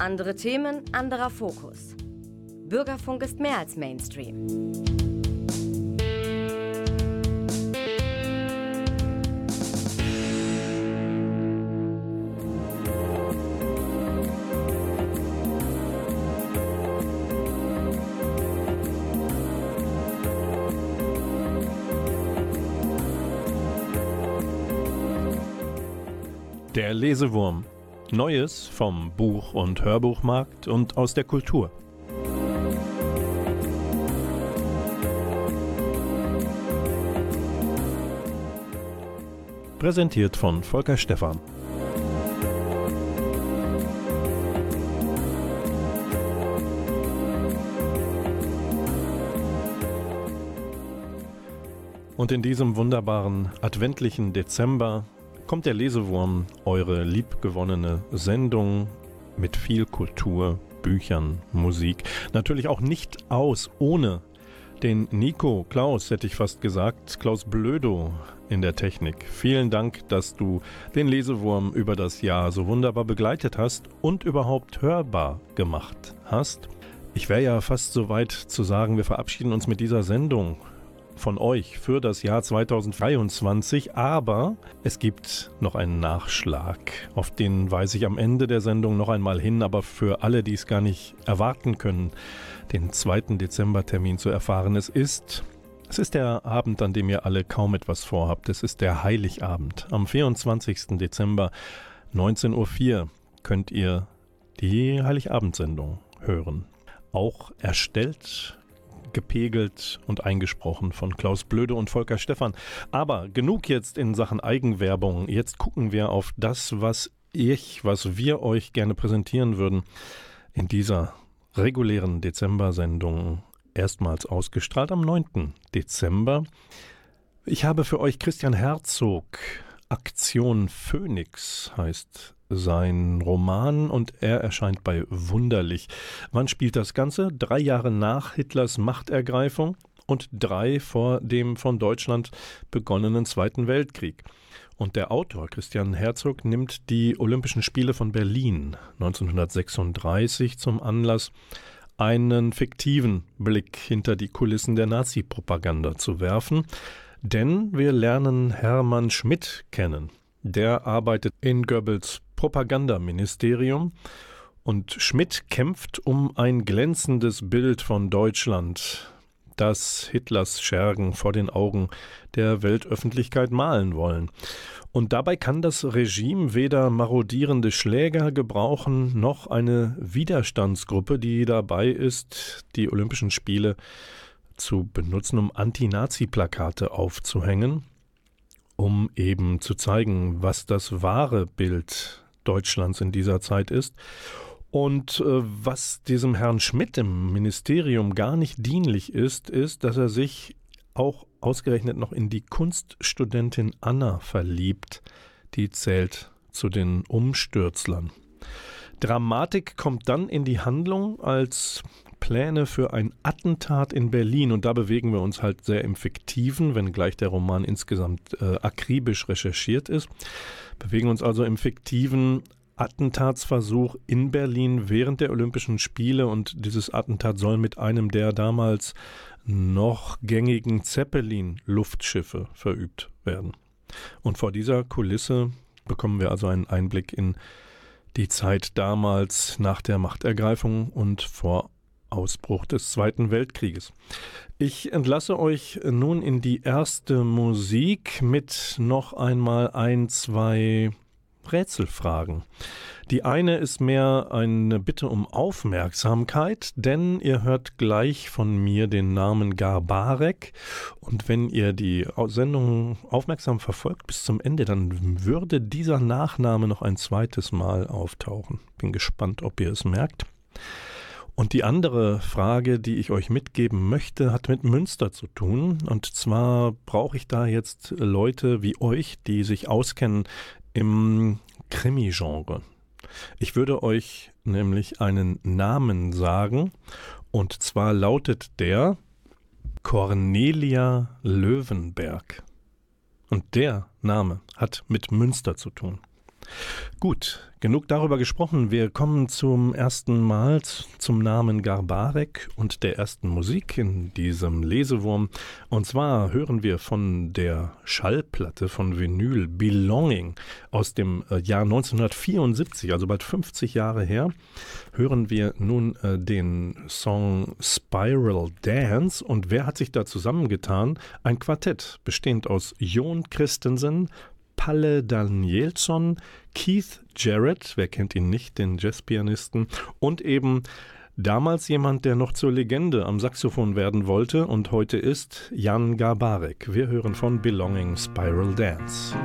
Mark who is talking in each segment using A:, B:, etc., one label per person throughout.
A: Andere Themen, anderer Fokus. Bürgerfunk ist mehr als Mainstream.
B: Der Lesewurm. Neues vom Buch- und Hörbuchmarkt und aus der Kultur. Präsentiert von Volker Stephan. Und in diesem wunderbaren adventlichen Dezember kommt der Lesewurm, eure liebgewonnene Sendung mit viel Kultur, Büchern, Musik. Natürlich auch nicht aus ohne den Nico Klaus, hätte ich fast gesagt, Klaus Blödo in der Technik. Vielen Dank, dass du den Lesewurm über das Jahr so wunderbar begleitet hast und überhaupt hörbar gemacht hast. Ich wäre ja fast so weit zu sagen, wir verabschieden uns mit dieser Sendung von euch für das Jahr 2023, aber es gibt noch einen Nachschlag. Auf den weise ich am Ende der Sendung noch einmal hin, aber für alle, die es gar nicht erwarten können, den 2. Dezember-Termin zu erfahren, es ist es ist der Abend, an dem ihr alle kaum etwas vorhabt. Es ist der Heiligabend. Am 24. Dezember 19.04 Uhr könnt ihr die Heiligabendsendung hören. Auch erstellt gepegelt und eingesprochen von Klaus Blöde und Volker Stephan. Aber genug jetzt in Sachen Eigenwerbung. Jetzt gucken wir auf das, was ich, was wir euch gerne präsentieren würden in dieser regulären Dezember-Sendung erstmals ausgestrahlt am 9. Dezember. Ich habe für euch Christian Herzog Aktion Phoenix heißt sein Roman und er erscheint bei Wunderlich. Wann spielt das Ganze? Drei Jahre nach Hitlers Machtergreifung und drei vor dem von Deutschland begonnenen Zweiten Weltkrieg. Und der Autor Christian Herzog nimmt die Olympischen Spiele von Berlin 1936 zum Anlass, einen fiktiven Blick hinter die Kulissen der Nazi-Propaganda zu werfen. Denn wir lernen Hermann Schmidt kennen. Der arbeitet in Goebbels Propagandaministerium und Schmidt kämpft um ein glänzendes Bild von Deutschland, das Hitlers Schergen vor den Augen der Weltöffentlichkeit malen wollen. Und dabei kann das Regime weder marodierende Schläger gebrauchen, noch eine Widerstandsgruppe, die dabei ist, die Olympischen Spiele zu benutzen, um Anti-Nazi-Plakate aufzuhängen, um eben zu zeigen, was das wahre Bild Deutschlands in dieser Zeit ist. Und äh, was diesem Herrn Schmidt im Ministerium gar nicht dienlich ist, ist, dass er sich auch ausgerechnet noch in die Kunststudentin Anna verliebt. Die zählt zu den Umstürzlern. Dramatik kommt dann in die Handlung, als Pläne für ein Attentat in Berlin und da bewegen wir uns halt sehr im Fiktiven, wenngleich der Roman insgesamt äh, akribisch recherchiert ist. Bewegen uns also im fiktiven Attentatsversuch in Berlin während der Olympischen Spiele und dieses Attentat soll mit einem der damals noch gängigen Zeppelin-Luftschiffe verübt werden. Und vor dieser Kulisse bekommen wir also einen Einblick in die Zeit damals nach der Machtergreifung und vor Ausbruch des Zweiten Weltkrieges. Ich entlasse euch nun in die erste Musik mit noch einmal ein, zwei Rätselfragen. Die eine ist mehr eine Bitte um Aufmerksamkeit, denn ihr hört gleich von mir den Namen Garbarek und wenn ihr die Sendung aufmerksam verfolgt bis zum Ende, dann würde dieser Nachname noch ein zweites Mal auftauchen. Bin gespannt, ob ihr es merkt. Und die andere Frage, die ich euch mitgeben möchte, hat mit Münster zu tun. Und zwar brauche ich da jetzt Leute wie euch, die sich auskennen im Krimi-Genre. Ich würde euch nämlich einen Namen sagen. Und zwar lautet der Cornelia Löwenberg. Und der Name hat mit Münster zu tun. Gut, genug darüber gesprochen. Wir kommen zum ersten Mal zum Namen Garbarek und der ersten Musik in diesem Lesewurm. Und zwar hören wir von der Schallplatte von Vinyl Belonging aus dem äh, Jahr 1974, also bald 50 Jahre her, hören wir nun äh, den Song Spiral Dance. Und wer hat sich da zusammengetan? Ein Quartett bestehend aus Jon Christensen, Palle Danielsson, Keith Jarrett, wer kennt ihn nicht, den Jazzpianisten, und eben damals jemand, der noch zur Legende am Saxophon werden wollte und heute ist Jan Garbarek. Wir hören von Belonging Spiral Dance.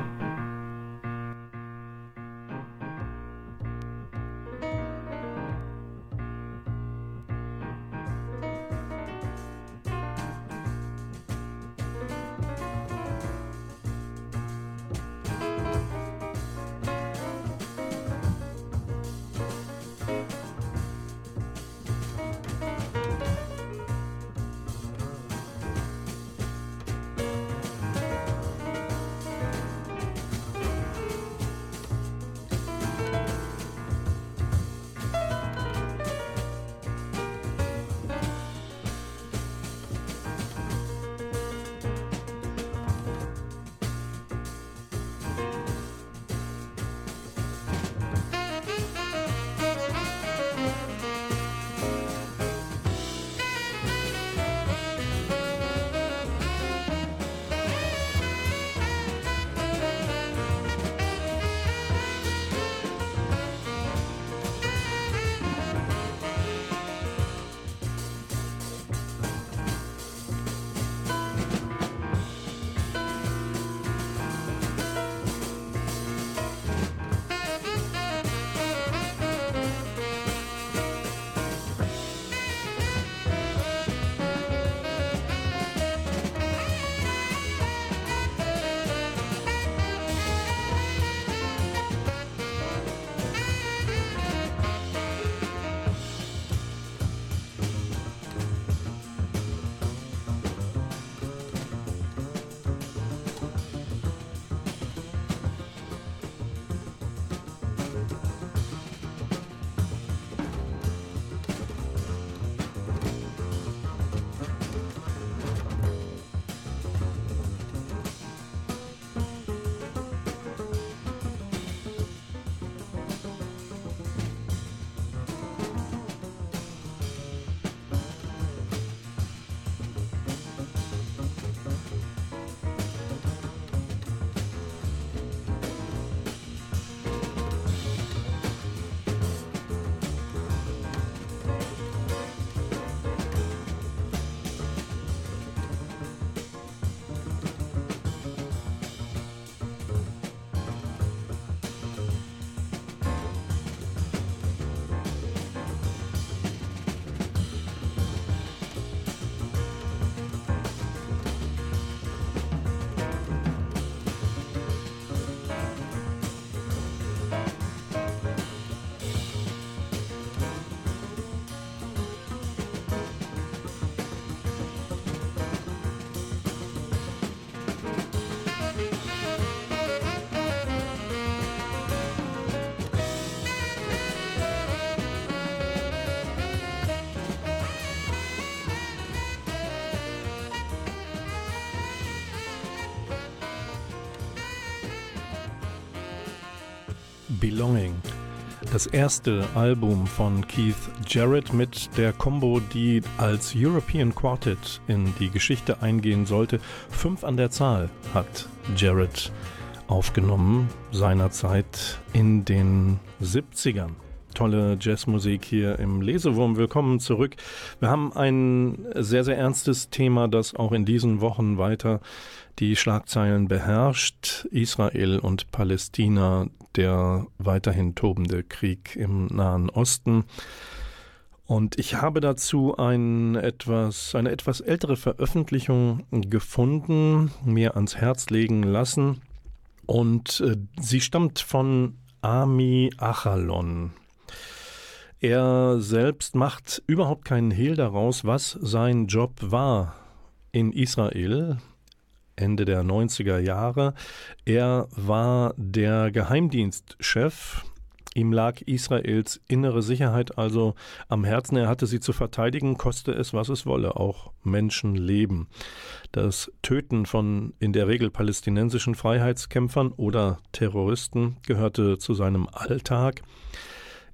B: Belonging. Das erste Album von Keith Jarrett mit der Combo, die als European Quartet in die Geschichte eingehen sollte. Fünf an der Zahl hat Jarrett aufgenommen, seinerzeit in den 70ern. Tolle Jazzmusik hier im Lesewurm. Willkommen zurück. Wir haben ein sehr, sehr ernstes Thema, das auch in diesen Wochen weiter die Schlagzeilen beherrscht. Israel und Palästina, der weiterhin tobende Krieg im Nahen Osten. Und ich habe dazu ein etwas, eine etwas ältere Veröffentlichung gefunden, mir ans Herz legen lassen. Und äh, sie stammt von Ami Achalon. Er selbst macht überhaupt keinen Hehl daraus, was sein Job war in Israel Ende der 90er Jahre. Er war der Geheimdienstchef Ihm lag Israels innere Sicherheit also am Herzen. Er hatte sie zu verteidigen, koste es, was es wolle, auch Menschenleben. Das Töten von in der Regel palästinensischen Freiheitskämpfern oder Terroristen gehörte zu seinem Alltag.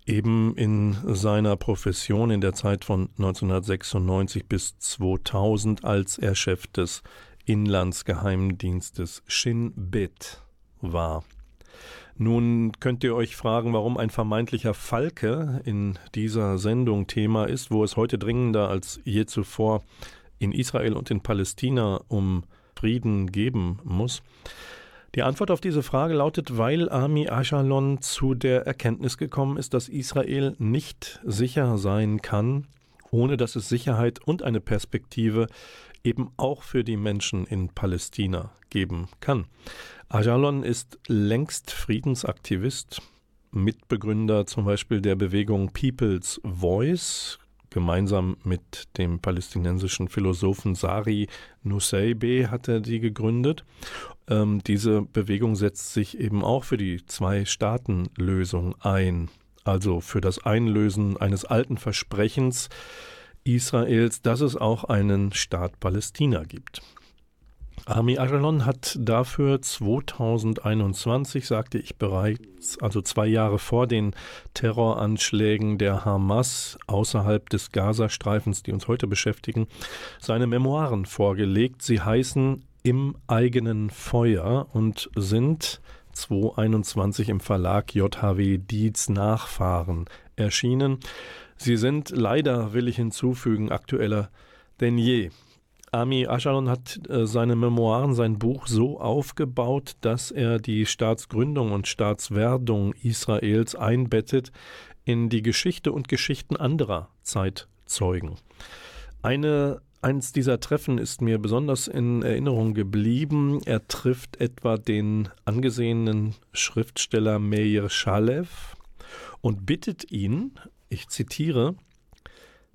B: Eben in seiner Profession in der Zeit von 1996 bis 2000, als er Chef des Inlandsgeheimdienstes Shin Bet war. Nun könnt ihr euch fragen, warum ein vermeintlicher Falke in dieser Sendung Thema ist, wo es heute dringender als je zuvor in Israel und in Palästina um Frieden geben muss. Die Antwort auf diese Frage lautet, weil Ami Ashalon zu der Erkenntnis gekommen ist, dass Israel nicht sicher sein kann, ohne dass es Sicherheit und eine Perspektive eben auch für die Menschen in Palästina geben kann. Ajalon ist längst Friedensaktivist, Mitbegründer zum Beispiel der Bewegung People's Voice, gemeinsam mit dem palästinensischen Philosophen Sari Nusseibeh hat er die gegründet. Ähm, diese Bewegung setzt sich eben auch für die Zwei-Staaten-Lösung ein, also für das Einlösen eines alten Versprechens Israels, dass es auch einen Staat Palästina gibt. Army Ajalon hat dafür 2021, sagte ich bereits, also zwei Jahre vor den Terroranschlägen der Hamas außerhalb des Gazastreifens, die uns heute beschäftigen, seine Memoiren vorgelegt. Sie heißen Im eigenen Feuer und sind 2021 im Verlag JHW Dietz Nachfahren erschienen. Sie sind leider, will ich hinzufügen, aktueller denn je. Ami Ashalon hat äh, seine Memoiren, sein Buch so aufgebaut, dass er die Staatsgründung und Staatswerdung Israels einbettet in die Geschichte und Geschichten anderer Zeitzeugen. Eine Eins dieser Treffen ist mir besonders in Erinnerung geblieben. Er trifft etwa den angesehenen Schriftsteller Meir Shalev und bittet ihn, ich zitiere,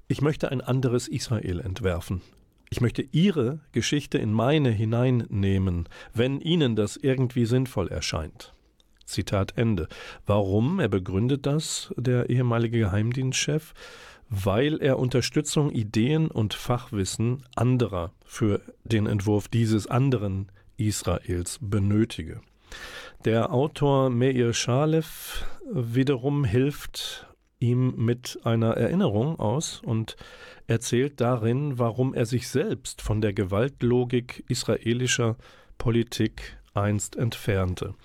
B: ich möchte ein anderes Israel entwerfen. Ich möchte Ihre Geschichte in meine hineinnehmen, wenn Ihnen das irgendwie sinnvoll erscheint. Zitat Ende. Warum? Er begründet das, der ehemalige Geheimdienstchef, weil er Unterstützung, Ideen und Fachwissen anderer für den Entwurf dieses anderen Israels benötige. Der Autor Meir Shalev wiederum hilft ihm mit einer Erinnerung aus und erzählt darin, warum er sich selbst von der Gewaltlogik israelischer Politik einst entfernte.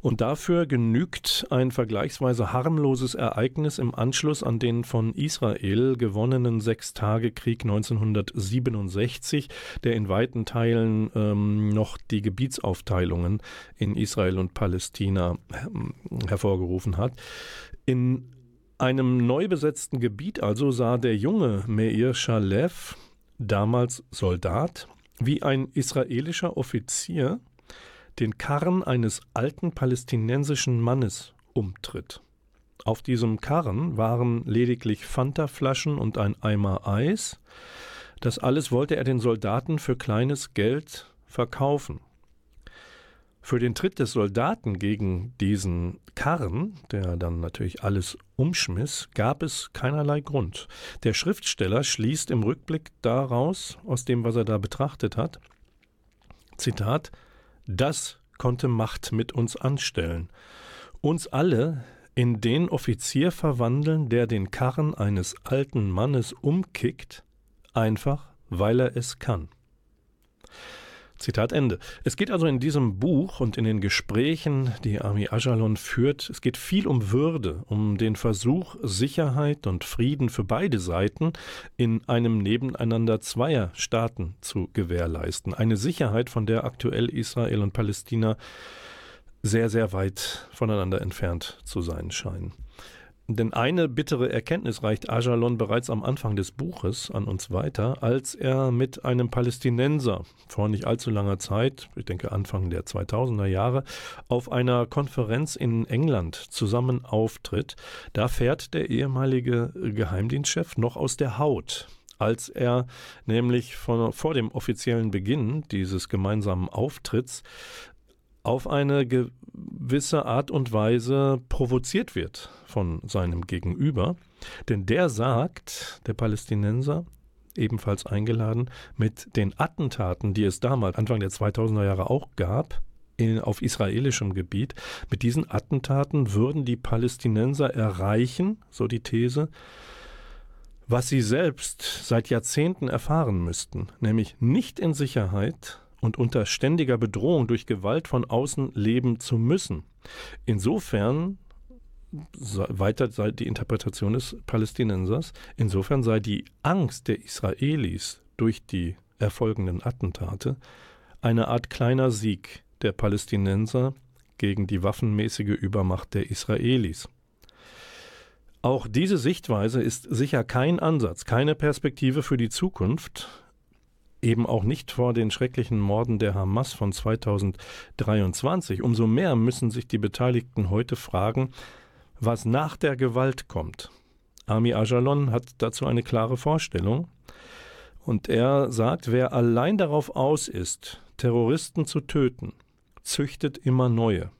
B: Und dafür genügt ein vergleichsweise harmloses Ereignis im Anschluss an den von Israel gewonnenen Sechstagekrieg 1967, der in weiten Teilen ähm, noch die Gebietsaufteilungen in Israel und Palästina äh, hervorgerufen hat. In einem neu besetzten Gebiet also sah der junge Meir Shalev, damals Soldat, wie ein israelischer Offizier den Karren eines alten palästinensischen Mannes umtritt. Auf diesem Karren waren lediglich Fantaflaschen und ein Eimer Eis. Das alles wollte er den Soldaten für kleines Geld verkaufen. Für den Tritt des Soldaten gegen diesen Karren, der dann natürlich alles umschmiss, gab es keinerlei Grund. Der Schriftsteller schließt im Rückblick daraus, aus dem, was er da betrachtet hat, Zitat, das konnte Macht mit uns anstellen, uns alle in den Offizier verwandeln, der den Karren eines alten Mannes umkickt, einfach weil er es kann. Zitat Ende. Es geht also in diesem Buch und in den Gesprächen, die Ami Ajalon führt, es geht viel um Würde, um den Versuch, Sicherheit und Frieden für beide Seiten in einem Nebeneinander zweier Staaten zu gewährleisten. Eine Sicherheit, von der aktuell Israel und Palästina sehr, sehr weit voneinander entfernt zu sein scheinen. Denn eine bittere Erkenntnis reicht Ajalon bereits am Anfang des Buches an uns weiter, als er mit einem Palästinenser vor nicht allzu langer Zeit, ich denke Anfang der 2000er Jahre, auf einer Konferenz in England zusammen auftritt. Da fährt der ehemalige Geheimdienstchef noch aus der Haut als er nämlich von, vor dem offiziellen Beginn dieses gemeinsamen Auftritts auf eine gewisse Art und Weise provoziert wird von seinem Gegenüber. Denn der sagt, der Palästinenser, ebenfalls eingeladen, mit den Attentaten, die es damals, Anfang der 2000er Jahre auch gab, in, auf israelischem Gebiet, mit diesen Attentaten würden die Palästinenser erreichen, so die These, was sie selbst seit Jahrzehnten erfahren müssten, nämlich nicht in Sicherheit und unter ständiger Bedrohung durch Gewalt von außen leben zu müssen. Insofern weiter sei die Interpretation des Palästinensers, insofern sei die Angst der Israelis durch die erfolgenden Attentate eine Art kleiner Sieg der Palästinenser gegen die waffenmäßige Übermacht der Israelis. Auch diese Sichtweise ist sicher kein Ansatz, keine Perspektive für die Zukunft, eben auch nicht vor den schrecklichen Morden der Hamas von 2023. Umso mehr müssen sich die Beteiligten heute fragen, was nach der Gewalt kommt. Ami Ajalon hat dazu eine klare Vorstellung. Und er sagt, wer allein darauf aus ist, Terroristen zu töten, züchtet immer neue.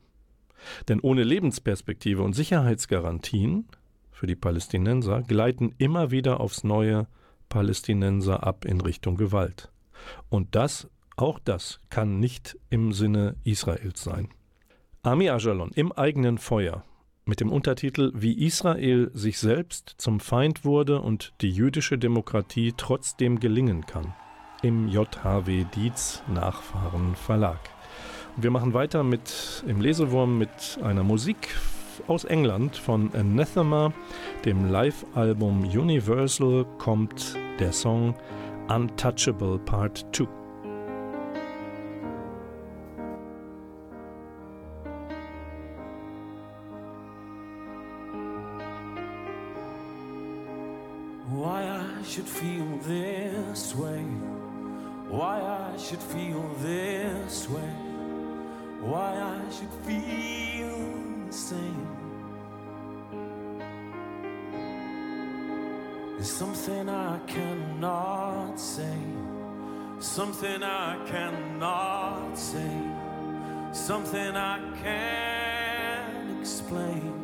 B: Denn ohne Lebensperspektive und Sicherheitsgarantien für die Palästinenser gleiten immer wieder aufs neue Palästinenser ab in Richtung Gewalt. Und das, auch das, kann nicht im Sinne Israels sein. Ami Ajalon im eigenen Feuer mit dem Untertitel Wie Israel sich selbst zum Feind wurde und die jüdische Demokratie trotzdem gelingen kann im JHW Dietz Nachfahren Verlag. Wir machen weiter mit im Lesewurm mit einer Musik aus England von Anathema, dem Live-Album Universal, kommt der Song Untouchable Part 2.
C: Why I should feel this way, why I should feel this way, why I should feel the same. There's something I cannot say, something I cannot say, something I can't explain.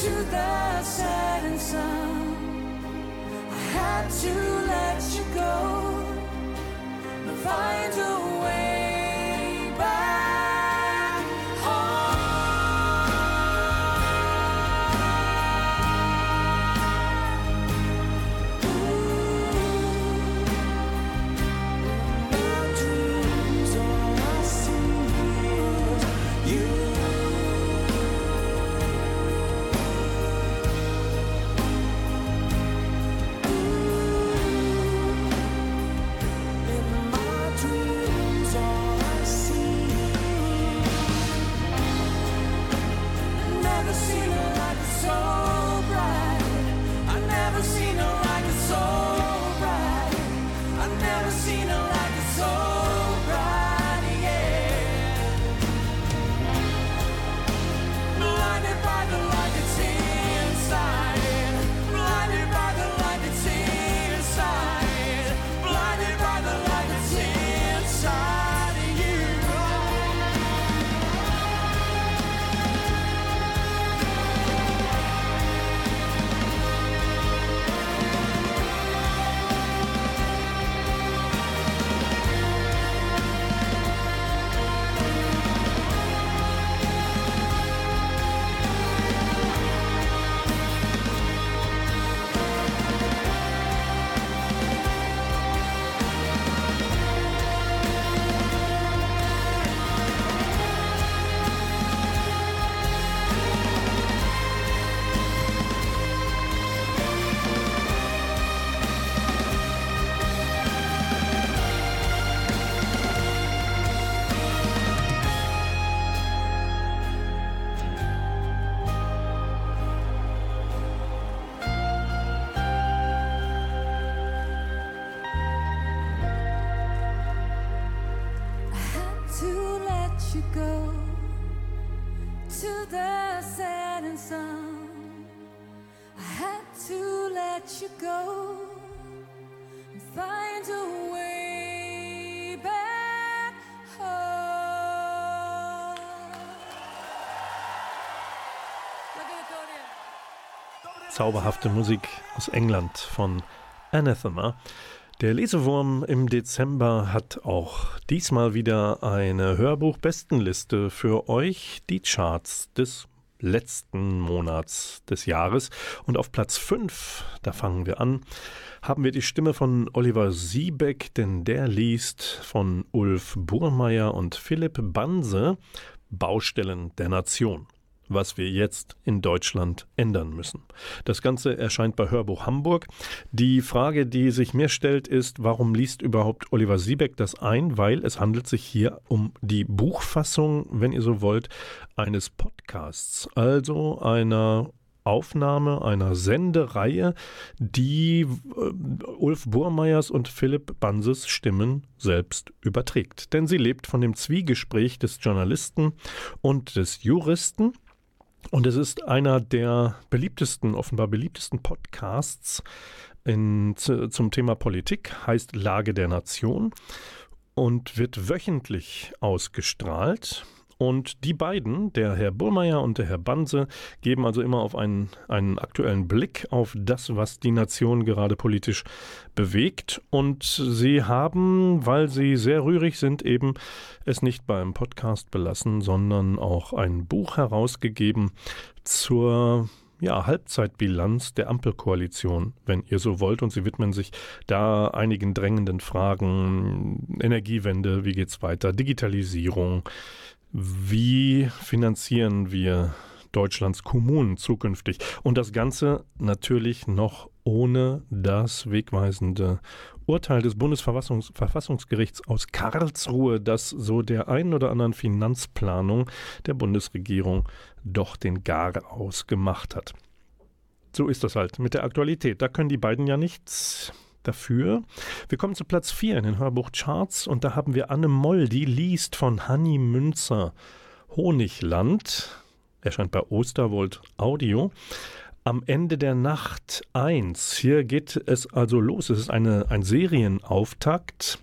D: to the setting sun. I had to let you go. Find a
B: Zauberhafte Musik aus England von Anathema. Der Lesewurm im Dezember hat auch diesmal wieder eine Hörbuch-Bestenliste für euch, die Charts des letzten Monats des Jahres. Und auf Platz 5, da fangen wir an, haben wir die Stimme von Oliver Siebeck, denn der liest von Ulf Burmeier und Philipp Banse Baustellen der Nation was wir jetzt in Deutschland ändern müssen. Das Ganze erscheint bei Hörbuch Hamburg. Die Frage, die sich mir stellt, ist, warum liest überhaupt Oliver Siebeck das ein? Weil es handelt sich hier um die Buchfassung, wenn ihr so wollt, eines Podcasts, also einer Aufnahme einer Sendereihe, die äh, Ulf Burmeiers und Philipp Banses Stimmen selbst überträgt. Denn sie lebt von dem Zwiegespräch des Journalisten und des Juristen und es ist einer der beliebtesten, offenbar beliebtesten Podcasts in, zum Thema Politik, heißt Lage der Nation und wird wöchentlich ausgestrahlt. Und die beiden, der Herr Burmeier und der Herr Banse, geben also immer auf einen, einen aktuellen Blick auf das, was die Nation gerade politisch bewegt. Und sie haben, weil sie sehr rührig sind, eben es nicht beim Podcast belassen, sondern auch ein Buch herausgegeben zur ja, Halbzeitbilanz der Ampelkoalition, wenn ihr so wollt. Und sie widmen sich da einigen drängenden Fragen. Energiewende, wie geht's weiter? Digitalisierung, wie finanzieren wir Deutschlands Kommunen zukünftig? Und das Ganze natürlich noch ohne das wegweisende Urteil des Bundesverfassungsgerichts aus Karlsruhe, das so der einen oder anderen Finanzplanung der Bundesregierung doch den Garaus gemacht hat. So ist das halt mit der Aktualität. Da können die beiden ja nichts dafür. Wir kommen zu Platz 4 in den Hörbuchcharts und da haben wir Anne Moll, die liest von Hanni Münzer Honigland. Erscheint bei Osterwold Audio. Am Ende der Nacht 1. Hier geht es also los. Es ist eine, ein Serienauftakt.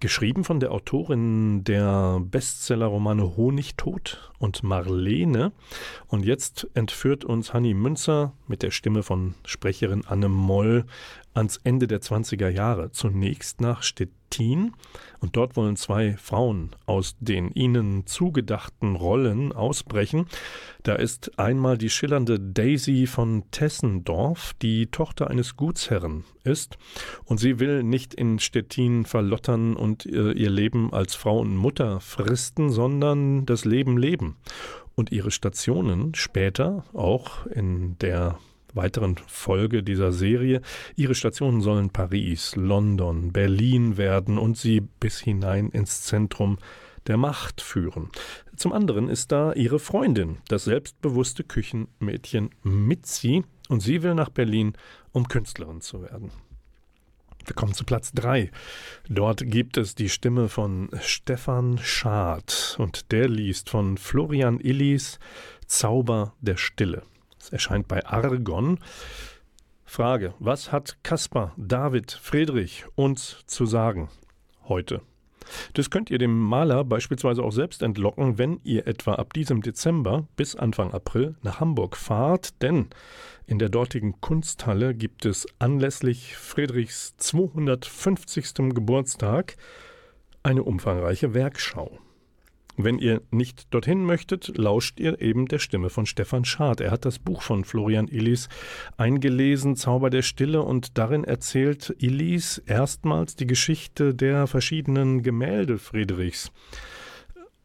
B: Geschrieben von der Autorin der Bestsellerromane Honigtod und Marlene. Und jetzt entführt uns Hanni Münzer mit der Stimme von Sprecherin Anne Moll ans Ende der 20er Jahre. Zunächst nach Stettin. Und dort wollen zwei Frauen aus den ihnen zugedachten Rollen ausbrechen. Da ist einmal die schillernde Daisy von Tessendorf, die Tochter eines Gutsherren ist. Und sie will nicht in Stettin verlottern und äh, ihr Leben als Frau und Mutter fristen, sondern das Leben leben. Und ihre Stationen später, auch in der weiteren Folge dieser Serie. Ihre Stationen sollen Paris, London, Berlin werden und sie bis hinein ins Zentrum der Macht führen. Zum anderen ist da ihre Freundin, das selbstbewusste Küchenmädchen Mitzi, und sie will nach Berlin, um Künstlerin zu werden. Wir kommen zu Platz 3. Dort gibt es die Stimme von Stefan Schad und der liest von Florian Illis Zauber der Stille. Es erscheint bei Argon. Frage: Was hat Caspar, David, Friedrich uns zu sagen heute? Das könnt ihr dem Maler beispielsweise auch selbst entlocken, wenn ihr etwa ab diesem Dezember bis Anfang April nach Hamburg fahrt, denn in der dortigen Kunsthalle gibt es anlässlich Friedrichs 250. Geburtstag eine umfangreiche Werkschau. Wenn ihr nicht dorthin möchtet, lauscht ihr eben der Stimme von Stefan Schad. Er hat das Buch von Florian Illis eingelesen, Zauber der Stille, und darin erzählt Illis erstmals die Geschichte der verschiedenen Gemälde Friedrichs.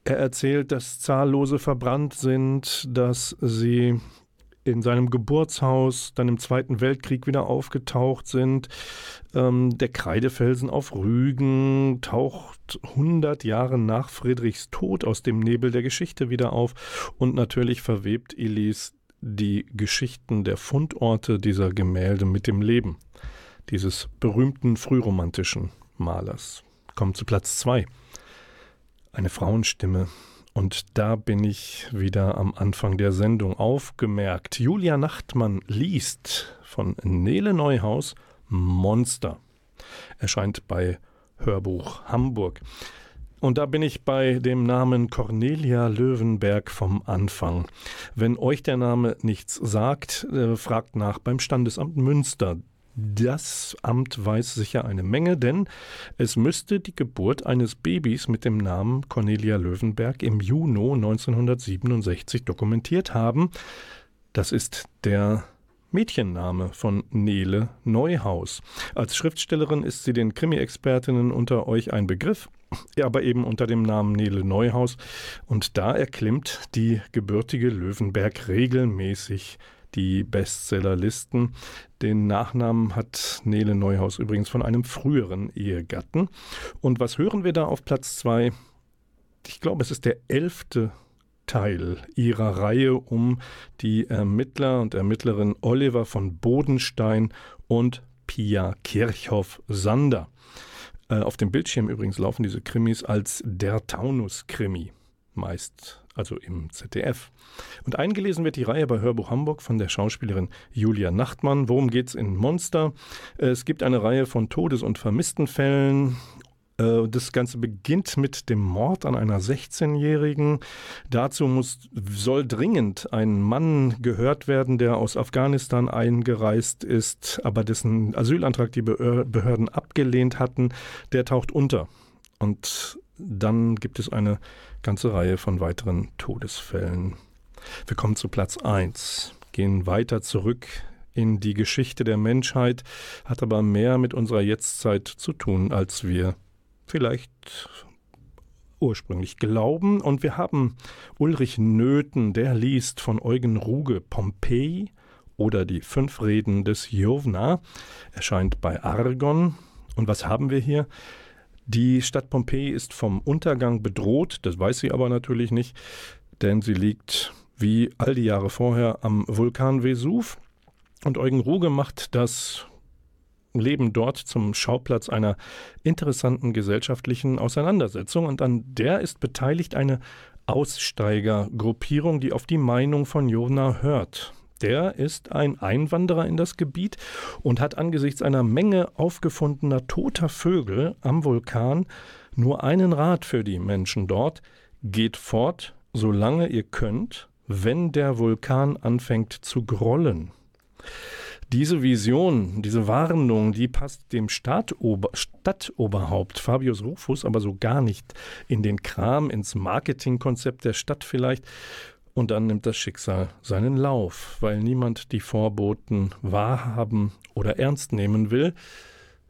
B: Er erzählt, dass zahllose verbrannt sind, dass sie in seinem Geburtshaus dann im Zweiten Weltkrieg wieder aufgetaucht sind. Ähm, der Kreidefelsen auf Rügen taucht 100 Jahre nach Friedrichs Tod aus dem Nebel der Geschichte wieder auf und natürlich verwebt Elis die Geschichten der Fundorte dieser Gemälde mit dem Leben dieses berühmten frühromantischen Malers. Kommt zu Platz 2. Eine Frauenstimme Und da bin ich wieder am Anfang der Sendung aufgemerkt. Julia Nachtmann liest von Nele Neuhaus Monster. Erscheint bei Hörbuch Hamburg. Und da bin ich bei dem Namen Cornelia Löwenberg vom Anfang. Wenn euch der Name nichts sagt, äh, fragt nach beim Standesamt Münster. Das Amt weiß sicher eine Menge, denn es müsste die Geburt eines Babys mit dem Namen Cornelia Löwenberg im Juni 1967 dokumentiert haben. Das ist der Mädchenname von Nele Neuhaus. Als Schriftstellerin ist sie den Krimi-Expertinnen unter euch ein Begriff, aber eben unter dem Namen Nele Neuhaus. Und da erklimmt die gebürtige Löwenberg regelmäßig die Bestsellerlisten. Den Nachnamen hat Nele Neuhaus übrigens von einem früheren Ehegatten. Und was hören wir da auf Platz zwei? Ich glaube, es ist der elfte Teil ihrer Reihe um die Ermittler und Ermittlerin Oliver von Bodenstein und Pia Kirchhoff-Sander. Äh, auf dem Bildschirm übrigens laufen diese Krimis als Der Taunus-Krimi, meist also im ZDF. Und eingelesen wird die Reihe bei Hörbuch Hamburg von der Schauspielerin Julia Nachtmann. Worum geht's in Monster? Es gibt eine Reihe von Todes- und Vermisstenfällen äh, das Ganze beginnt mit dem Mord an einer 16-Jährigen. Dazu muss, soll dringend ein Mann gehört werden, der aus Afghanistan eingereist ist, aber dessen Asylantrag die Behörden abgelehnt hatten. Der taucht unter. Und dann gibt es eine ganze Reihe von weiteren Todesfällen. Wir kommen zu Platz 1, gehen weiter zurück in die Geschichte der Menschheit, hat aber mehr mit unserer Jetztzeit zu tun, als wir vielleicht ursprünglich glauben. Und wir haben Ulrich Nöthen, der liest von Eugen Ruge Pompeji oder die Fünf Reden des Jovna, erscheint bei Argon. Und was haben wir hier? Die Stadt Pompeji ist vom Untergang bedroht, das weiß sie aber natürlich nicht, denn sie liegt wie all die Jahre vorher am Vulkan Vesuv. Und Eugen Ruge macht das Leben dort zum Schauplatz einer interessanten gesellschaftlichen Auseinandersetzung. Und an der ist beteiligt eine Aussteigergruppierung, die auf die Meinung von Jona hört. Der ist ein Einwanderer in das Gebiet und hat angesichts einer Menge aufgefundener toter Vögel am Vulkan nur einen Rat für die Menschen dort. Geht fort, solange ihr könnt, wenn der Vulkan anfängt zu grollen. Diese Vision, diese Warnung, die passt dem Stadtober Stadtoberhaupt Fabius Rufus aber so gar nicht in den Kram, ins Marketingkonzept der Stadt vielleicht. Und dann nimmt das Schicksal seinen Lauf, weil niemand die Vorboten wahrhaben oder ernst nehmen will.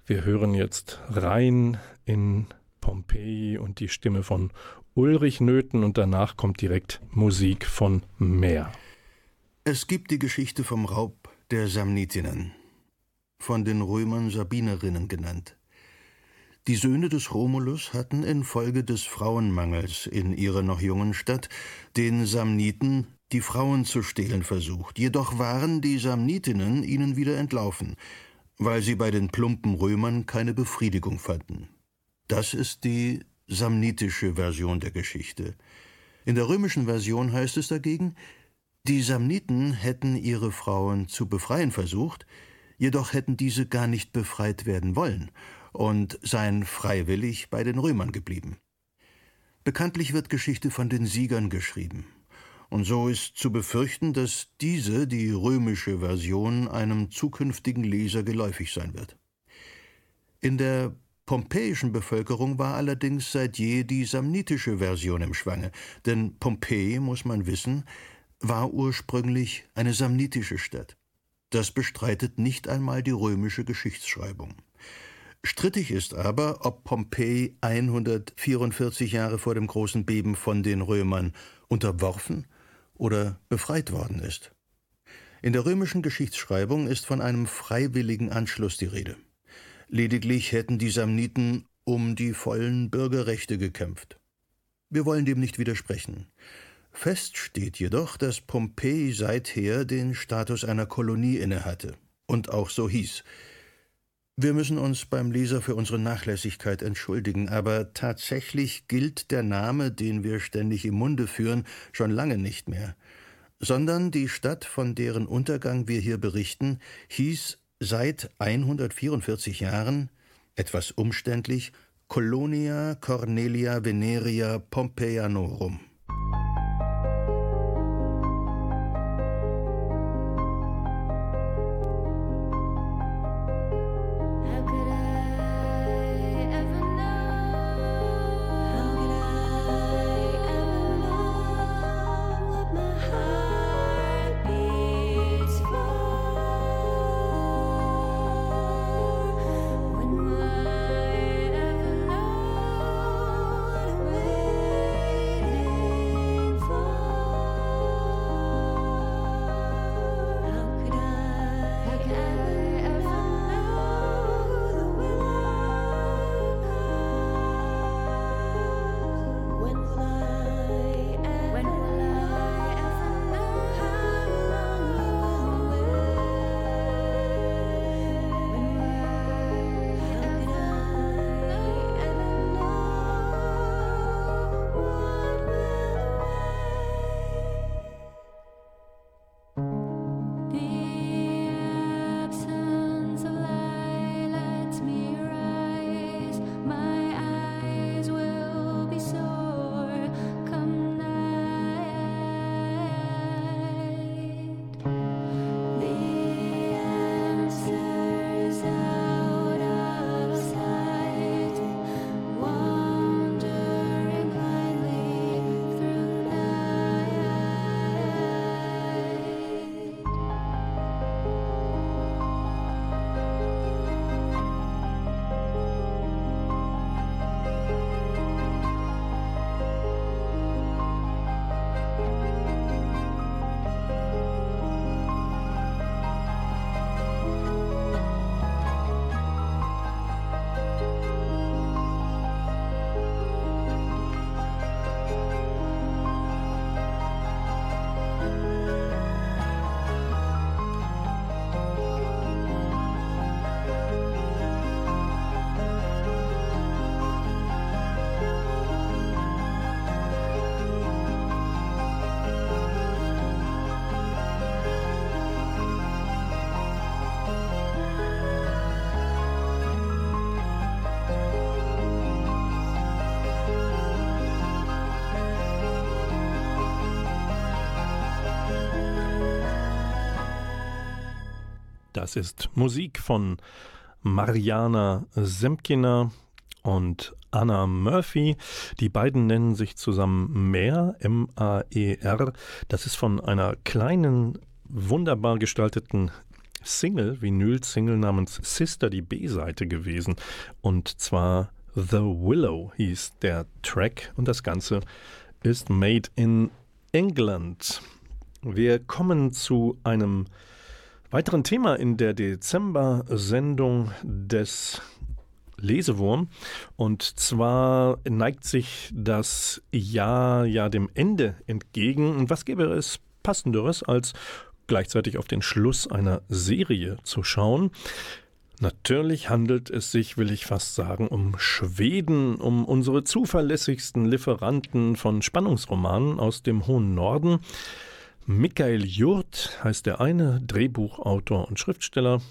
B: Wir hören jetzt rein in Pompeji und die Stimme von Ulrich Nöthen und danach kommt direkt Musik von Meer.
E: Es gibt die Geschichte vom Raub der Samnitinnen, von den Römern Sabinerinnen genannt. Die Söhne des Romulus hatten infolge des Frauenmangels in ihrer noch jungen Stadt den Samniten die Frauen zu stehlen versucht, jedoch waren die Samnitinnen ihnen wieder entlaufen, weil sie bei den plumpen Römern keine Befriedigung fanden. Das ist die samnitische Version der Geschichte. In der römischen Version heißt es dagegen, die Samniten hätten ihre Frauen zu befreien versucht, jedoch hätten diese gar nicht befreit werden wollen und seien freiwillig bei den Römern geblieben. Bekanntlich wird Geschichte von den Siegern geschrieben. Und so ist zu befürchten, dass diese, die römische Version, einem zukünftigen Leser geläufig sein wird. In der pompeischen Bevölkerung war allerdings seit je die samnitische Version im Schwange, denn Pompeji, muss man wissen, war ursprünglich eine samnitische Stadt. Das bestreitet nicht einmal die römische Geschichtsschreibung. Strittig ist aber, ob Pompeji 144 Jahre vor dem großen Beben von den Römern unterworfen oder befreit worden ist. In der römischen Geschichtsschreibung ist von einem freiwilligen Anschluss die Rede. Lediglich hätten die Samniten um die vollen Bürgerrechte gekämpft. Wir wollen dem nicht widersprechen. Fest steht jedoch, dass Pompeji seither den Status einer Kolonie innehatte und auch so hieß.
C: Wir müssen uns beim Leser für unsere Nachlässigkeit entschuldigen, aber tatsächlich gilt der Name, den wir ständig im Munde führen, schon lange nicht mehr, sondern die Stadt, von deren Untergang wir hier berichten, hieß seit 144 Jahren, etwas umständlich, Colonia Cornelia Veneria Pompeianorum.
B: Das ist Musik von Mariana Semkina und Anna Murphy. Die beiden nennen sich zusammen Mehr, M-A-E-R. Das ist von einer kleinen, wunderbar gestalteten Single, Vinyl-Single namens Sister, die B-Seite gewesen. Und zwar The Willow hieß der Track und das Ganze ist made in England. Wir kommen zu einem weiteren Thema in der Dezember-Sendung des Lesewurm. Und zwar neigt sich das Jahr ja dem Ende entgegen. Und was gäbe es passenderes, als gleichzeitig auf den Schluss einer Serie zu schauen? Natürlich handelt es sich, will ich fast sagen, um Schweden, um unsere zuverlässigsten Lieferanten von Spannungsromanen aus dem hohen Norden. Michael Jurt heißt der eine, Drehbuchautor und Schriftsteller.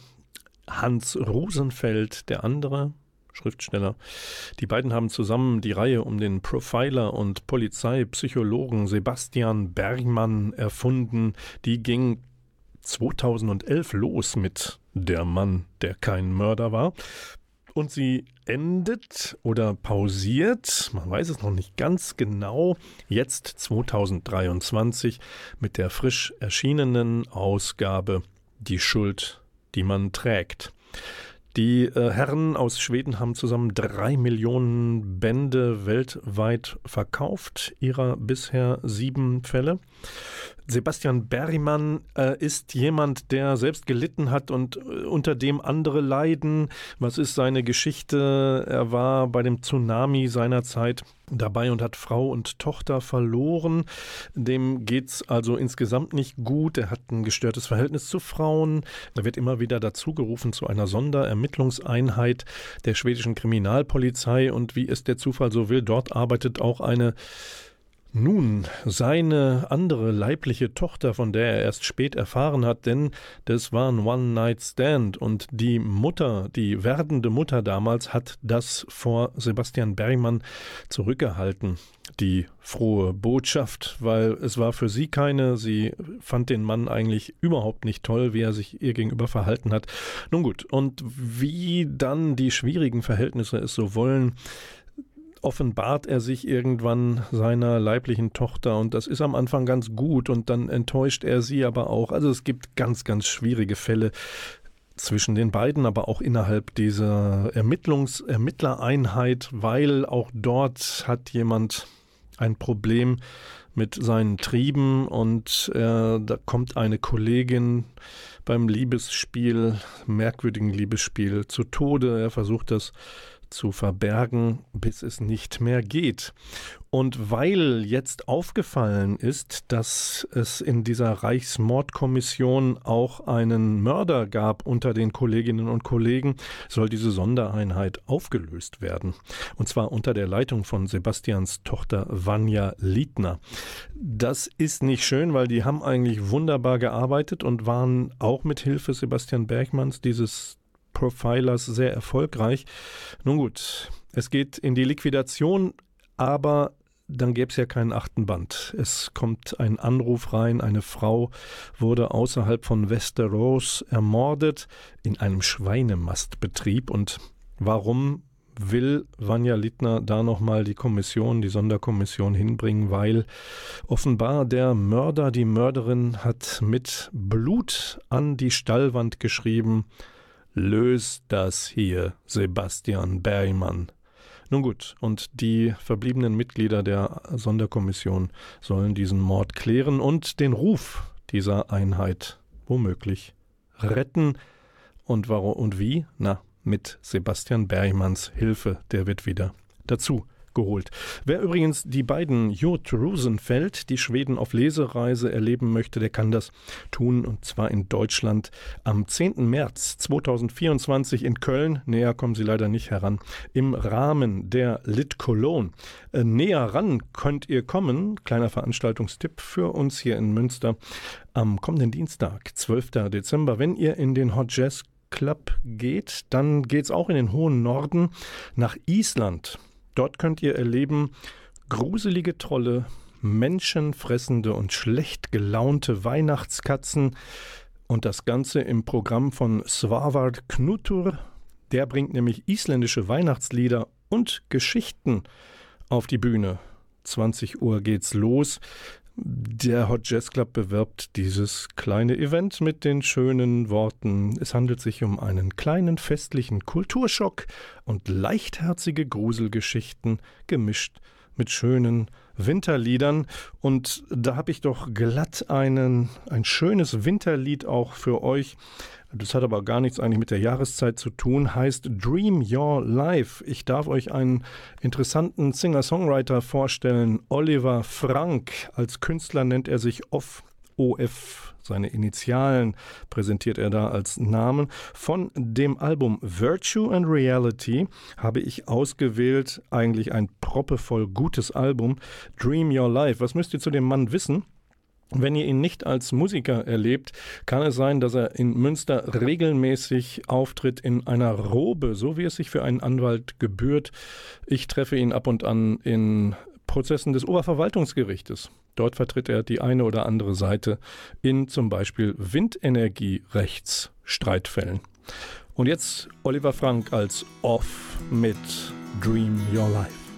B: Hans Rosenfeld der andere, Schriftsteller. Die beiden haben zusammen die Reihe um den Profiler und Polizeipsychologen Sebastian Bergmann erfunden. Die ging 2011 los mit Der Mann, der kein Mörder war. Und sie endet oder pausiert, man weiß es noch nicht ganz genau, jetzt 2023 mit der frisch erschienenen Ausgabe Die Schuld, die man trägt. Die äh, Herren aus Schweden haben zusammen drei Millionen Bände weltweit verkauft, ihrer bisher sieben Fälle. Sebastian Berrymann äh, ist jemand, der selbst gelitten hat und äh, unter dem andere leiden. Was ist seine Geschichte? Er war bei dem Tsunami seiner Zeit dabei und hat Frau und Tochter verloren. Dem geht's also insgesamt nicht gut. Er hat ein gestörtes Verhältnis zu Frauen. Er wird immer wieder dazugerufen zu einer Sonderermittlungseinheit der schwedischen Kriminalpolizei und wie es der Zufall so will, dort arbeitet auch eine nun, seine andere leibliche Tochter, von der er erst spät erfahren hat, denn das war ein One-Night-Stand und die Mutter, die werdende Mutter damals, hat das vor Sebastian Bergmann zurückgehalten. Die frohe Botschaft, weil es war für sie keine, sie fand den Mann eigentlich überhaupt nicht toll, wie er sich ihr gegenüber verhalten hat. Nun gut, und wie dann die schwierigen Verhältnisse es so wollen, offenbart er sich irgendwann seiner leiblichen Tochter und das ist am Anfang ganz gut und dann enttäuscht er sie aber auch. Also es gibt ganz, ganz schwierige Fälle zwischen den beiden, aber auch innerhalb dieser Ermittlungs Ermittlereinheit, weil auch dort hat jemand ein Problem mit seinen Trieben und äh, da kommt eine Kollegin beim Liebesspiel, merkwürdigen Liebesspiel, zu Tode. Er versucht das zu verbergen, bis es nicht mehr geht. Und weil jetzt aufgefallen ist, dass es in dieser Reichsmordkommission auch einen Mörder gab unter den Kolleginnen und Kollegen, soll diese Sondereinheit aufgelöst werden. Und zwar unter der Leitung von Sebastians Tochter Vanja Liedner. Das ist nicht schön, weil die haben eigentlich wunderbar gearbeitet und waren auch mit Hilfe Sebastian Bergmanns dieses Profilers sehr erfolgreich. Nun gut, es geht in die Liquidation, aber dann gäbe es ja keinen achten Band. Es kommt ein Anruf rein, eine Frau wurde außerhalb von Westeros ermordet in einem Schweinemastbetrieb. Und warum will Vanja Littner da nochmal die Kommission, die Sonderkommission hinbringen, weil offenbar der Mörder, die Mörderin hat mit Blut an die Stallwand geschrieben, Löst das hier, Sebastian Bergmann. Nun gut, und die verbliebenen Mitglieder der Sonderkommission sollen diesen Mord klären und den Ruf dieser Einheit womöglich retten. Und warum und wie? Na, mit Sebastian Bergmanns Hilfe, der wird wieder dazu geholt. Wer übrigens die beiden Jurt Rosenfeld, die Schweden auf Lesereise erleben möchte, der kann das tun und zwar in Deutschland am 10. März 2024 in Köln. Näher kommen Sie leider nicht heran. Im Rahmen der Lit Cologne. Äh, näher ran könnt ihr kommen. Kleiner Veranstaltungstipp für uns hier in Münster am kommenden Dienstag, 12. Dezember, wenn ihr in den Hot Jazz Club geht, dann geht es auch in den hohen Norden nach Island. Dort könnt ihr erleben gruselige Trolle, menschenfressende und schlecht gelaunte Weihnachtskatzen und das Ganze im Programm von Svavard Knutur. Der bringt nämlich isländische Weihnachtslieder und Geschichten auf die Bühne. 20 Uhr geht's los. Der Hot Jazz Club bewirbt dieses kleine Event mit den schönen Worten. Es handelt sich um einen kleinen festlichen Kulturschock und leichtherzige Gruselgeschichten gemischt mit schönen Winterliedern. Und da habe ich doch glatt einen, ein schönes Winterlied auch für euch. Das hat aber gar nichts eigentlich mit der Jahreszeit zu tun, heißt Dream Your Life. Ich darf euch einen interessanten Singer-Songwriter vorstellen, Oliver Frank. Als Künstler nennt er sich Off. OF, seine Initialen präsentiert er da als Namen. Von dem Album Virtue and Reality habe ich ausgewählt, eigentlich ein proppevoll gutes Album, Dream Your Life. Was müsst ihr zu dem Mann wissen? Wenn ihr ihn nicht als Musiker erlebt, kann es sein, dass er in Münster regelmäßig auftritt in einer Robe, so wie es sich für einen Anwalt gebührt. Ich treffe ihn ab und an in Prozessen des Oberverwaltungsgerichtes. Dort vertritt er die eine oder andere Seite in zum Beispiel Windenergierechtsstreitfällen. Und jetzt Oliver Frank als Off mit Dream Your Life.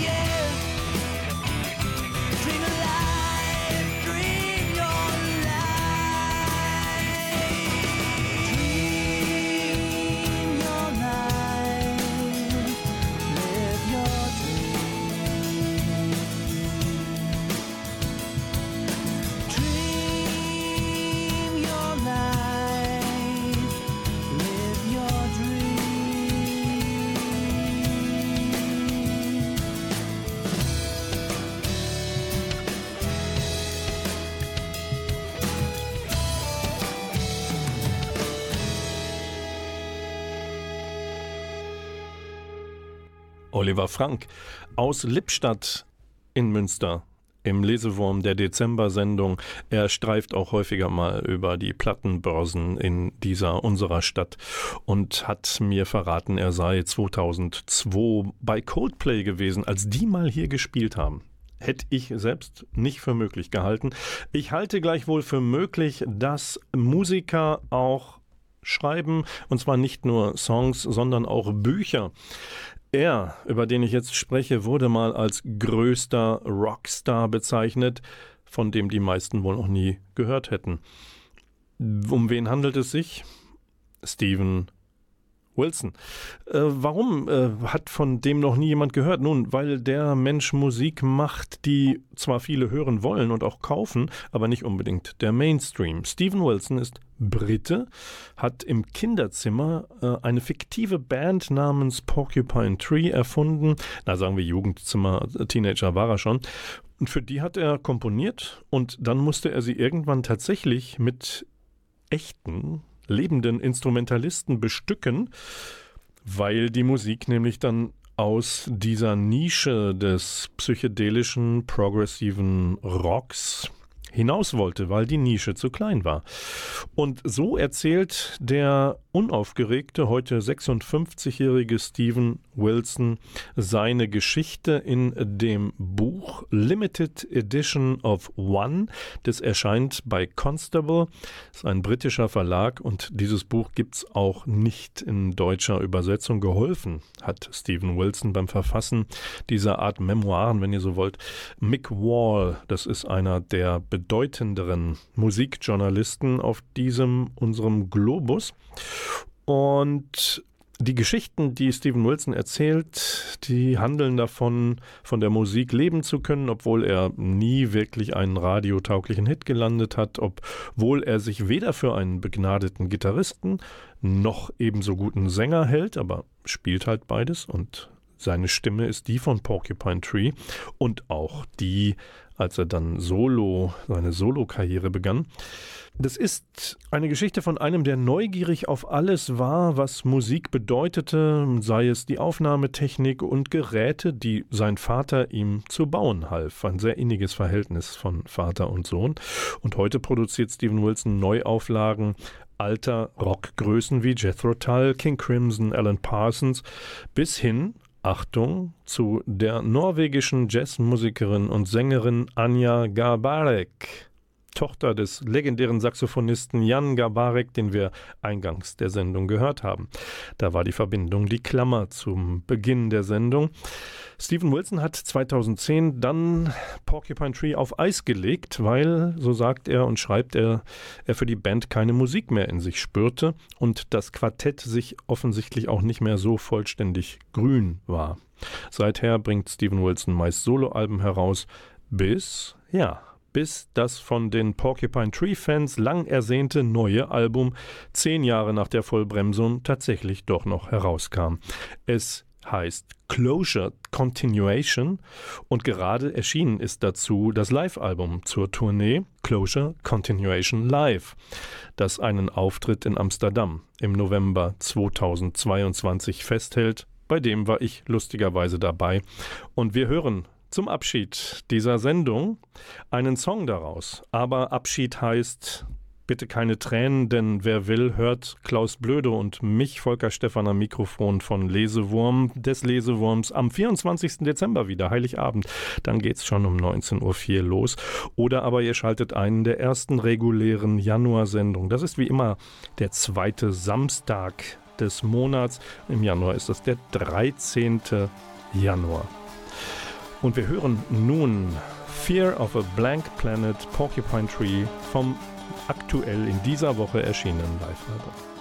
C: Yeah.
B: Oliver Frank aus Lippstadt in Münster im Lesewurm der Dezember-Sendung. Er streift auch häufiger mal über die Plattenbörsen in dieser unserer Stadt und hat mir verraten, er sei 2002 bei Coldplay gewesen, als die mal hier gespielt haben. Hätte ich selbst nicht für möglich gehalten. Ich halte gleichwohl für möglich, dass Musiker auch schreiben, und zwar nicht nur Songs, sondern auch Bücher. Er, über den ich jetzt spreche, wurde mal als größter Rockstar bezeichnet, von dem die meisten wohl noch nie gehört hätten. Um wen handelt es sich? Stephen Wilson. Äh, warum äh, hat von dem noch nie jemand gehört? Nun, weil der Mensch Musik macht, die zwar viele hören wollen und auch kaufen, aber nicht unbedingt der Mainstream. Stephen Wilson ist Brite, hat im Kinderzimmer äh, eine fiktive Band namens Porcupine Tree erfunden. Na, sagen wir Jugendzimmer, äh, Teenager war er schon. Und für die hat er komponiert und dann musste er sie irgendwann tatsächlich mit echten lebenden Instrumentalisten bestücken, weil die Musik nämlich dann aus dieser Nische des psychedelischen, progressiven Rocks hinaus wollte, weil die Nische zu klein war. Und so erzählt der unaufgeregte, heute 56-jährige Stephen Wilson seine Geschichte in dem Buch Limited Edition of One. Das erscheint bei Constable, das ist ein britischer Verlag und dieses Buch gibt es auch nicht in deutscher Übersetzung. Geholfen hat Stephen Wilson beim Verfassen dieser Art Memoiren, wenn ihr so wollt. Mick Wall, das ist einer der bedeutenderen Musikjournalisten auf diesem unserem Globus. Und die Geschichten, die Stephen Wilson erzählt, die handeln davon, von der Musik leben zu können, obwohl er nie wirklich einen radiotauglichen Hit gelandet hat, obwohl er sich weder für einen begnadeten Gitarristen noch ebenso guten Sänger hält, aber spielt halt beides und seine Stimme ist die von Porcupine Tree und auch die, als er dann solo, seine Solo-Karriere begann. Das ist eine Geschichte von einem, der neugierig auf alles war, was Musik bedeutete, sei es die Aufnahmetechnik und Geräte, die sein Vater ihm zu bauen half. Ein sehr inniges Verhältnis von Vater und Sohn. Und heute produziert Stephen Wilson Neuauflagen alter Rockgrößen wie Jethro Tull, King Crimson, Alan Parsons, bis hin Achtung, zu der norwegischen Jazzmusikerin und Sängerin Anja Garbarek, Tochter des legendären Saxophonisten Jan Garbarek, den wir eingangs der Sendung gehört haben. Da war die Verbindung die Klammer zum Beginn der Sendung. Stephen Wilson hat 2010 dann Porcupine Tree auf Eis gelegt, weil, so sagt er und schreibt er, er für die Band keine Musik mehr in sich spürte und das Quartett sich offensichtlich auch nicht mehr so vollständig grün war. Seither bringt Stephen Wilson meist Soloalben heraus, bis, ja, bis das von den Porcupine Tree Fans lang ersehnte neue Album zehn Jahre nach der Vollbremsung tatsächlich doch noch herauskam. Es heißt Closure Continuation und gerade erschienen ist dazu das Live-Album zur Tournee Closure Continuation Live, das einen Auftritt in Amsterdam im November 2022 festhält. Bei dem war ich lustigerweise dabei und wir hören zum Abschied dieser Sendung einen Song daraus. Aber Abschied heißt bitte keine Tränen, denn wer will, hört Klaus Blöde und mich, Volker Stephan, am Mikrofon von Lesewurm, des Lesewurms, am 24. Dezember wieder, Heiligabend. Dann geht's schon um 19.04 Uhr los. Oder aber ihr schaltet einen der ersten regulären Januarsendungen. Das ist wie immer der zweite Samstag des Monats. Im Januar ist das der 13. Januar. Und wir hören nun Fear of a Blank Planet Porcupine Tree vom aktuell in dieser Woche erschienenen Live-Album.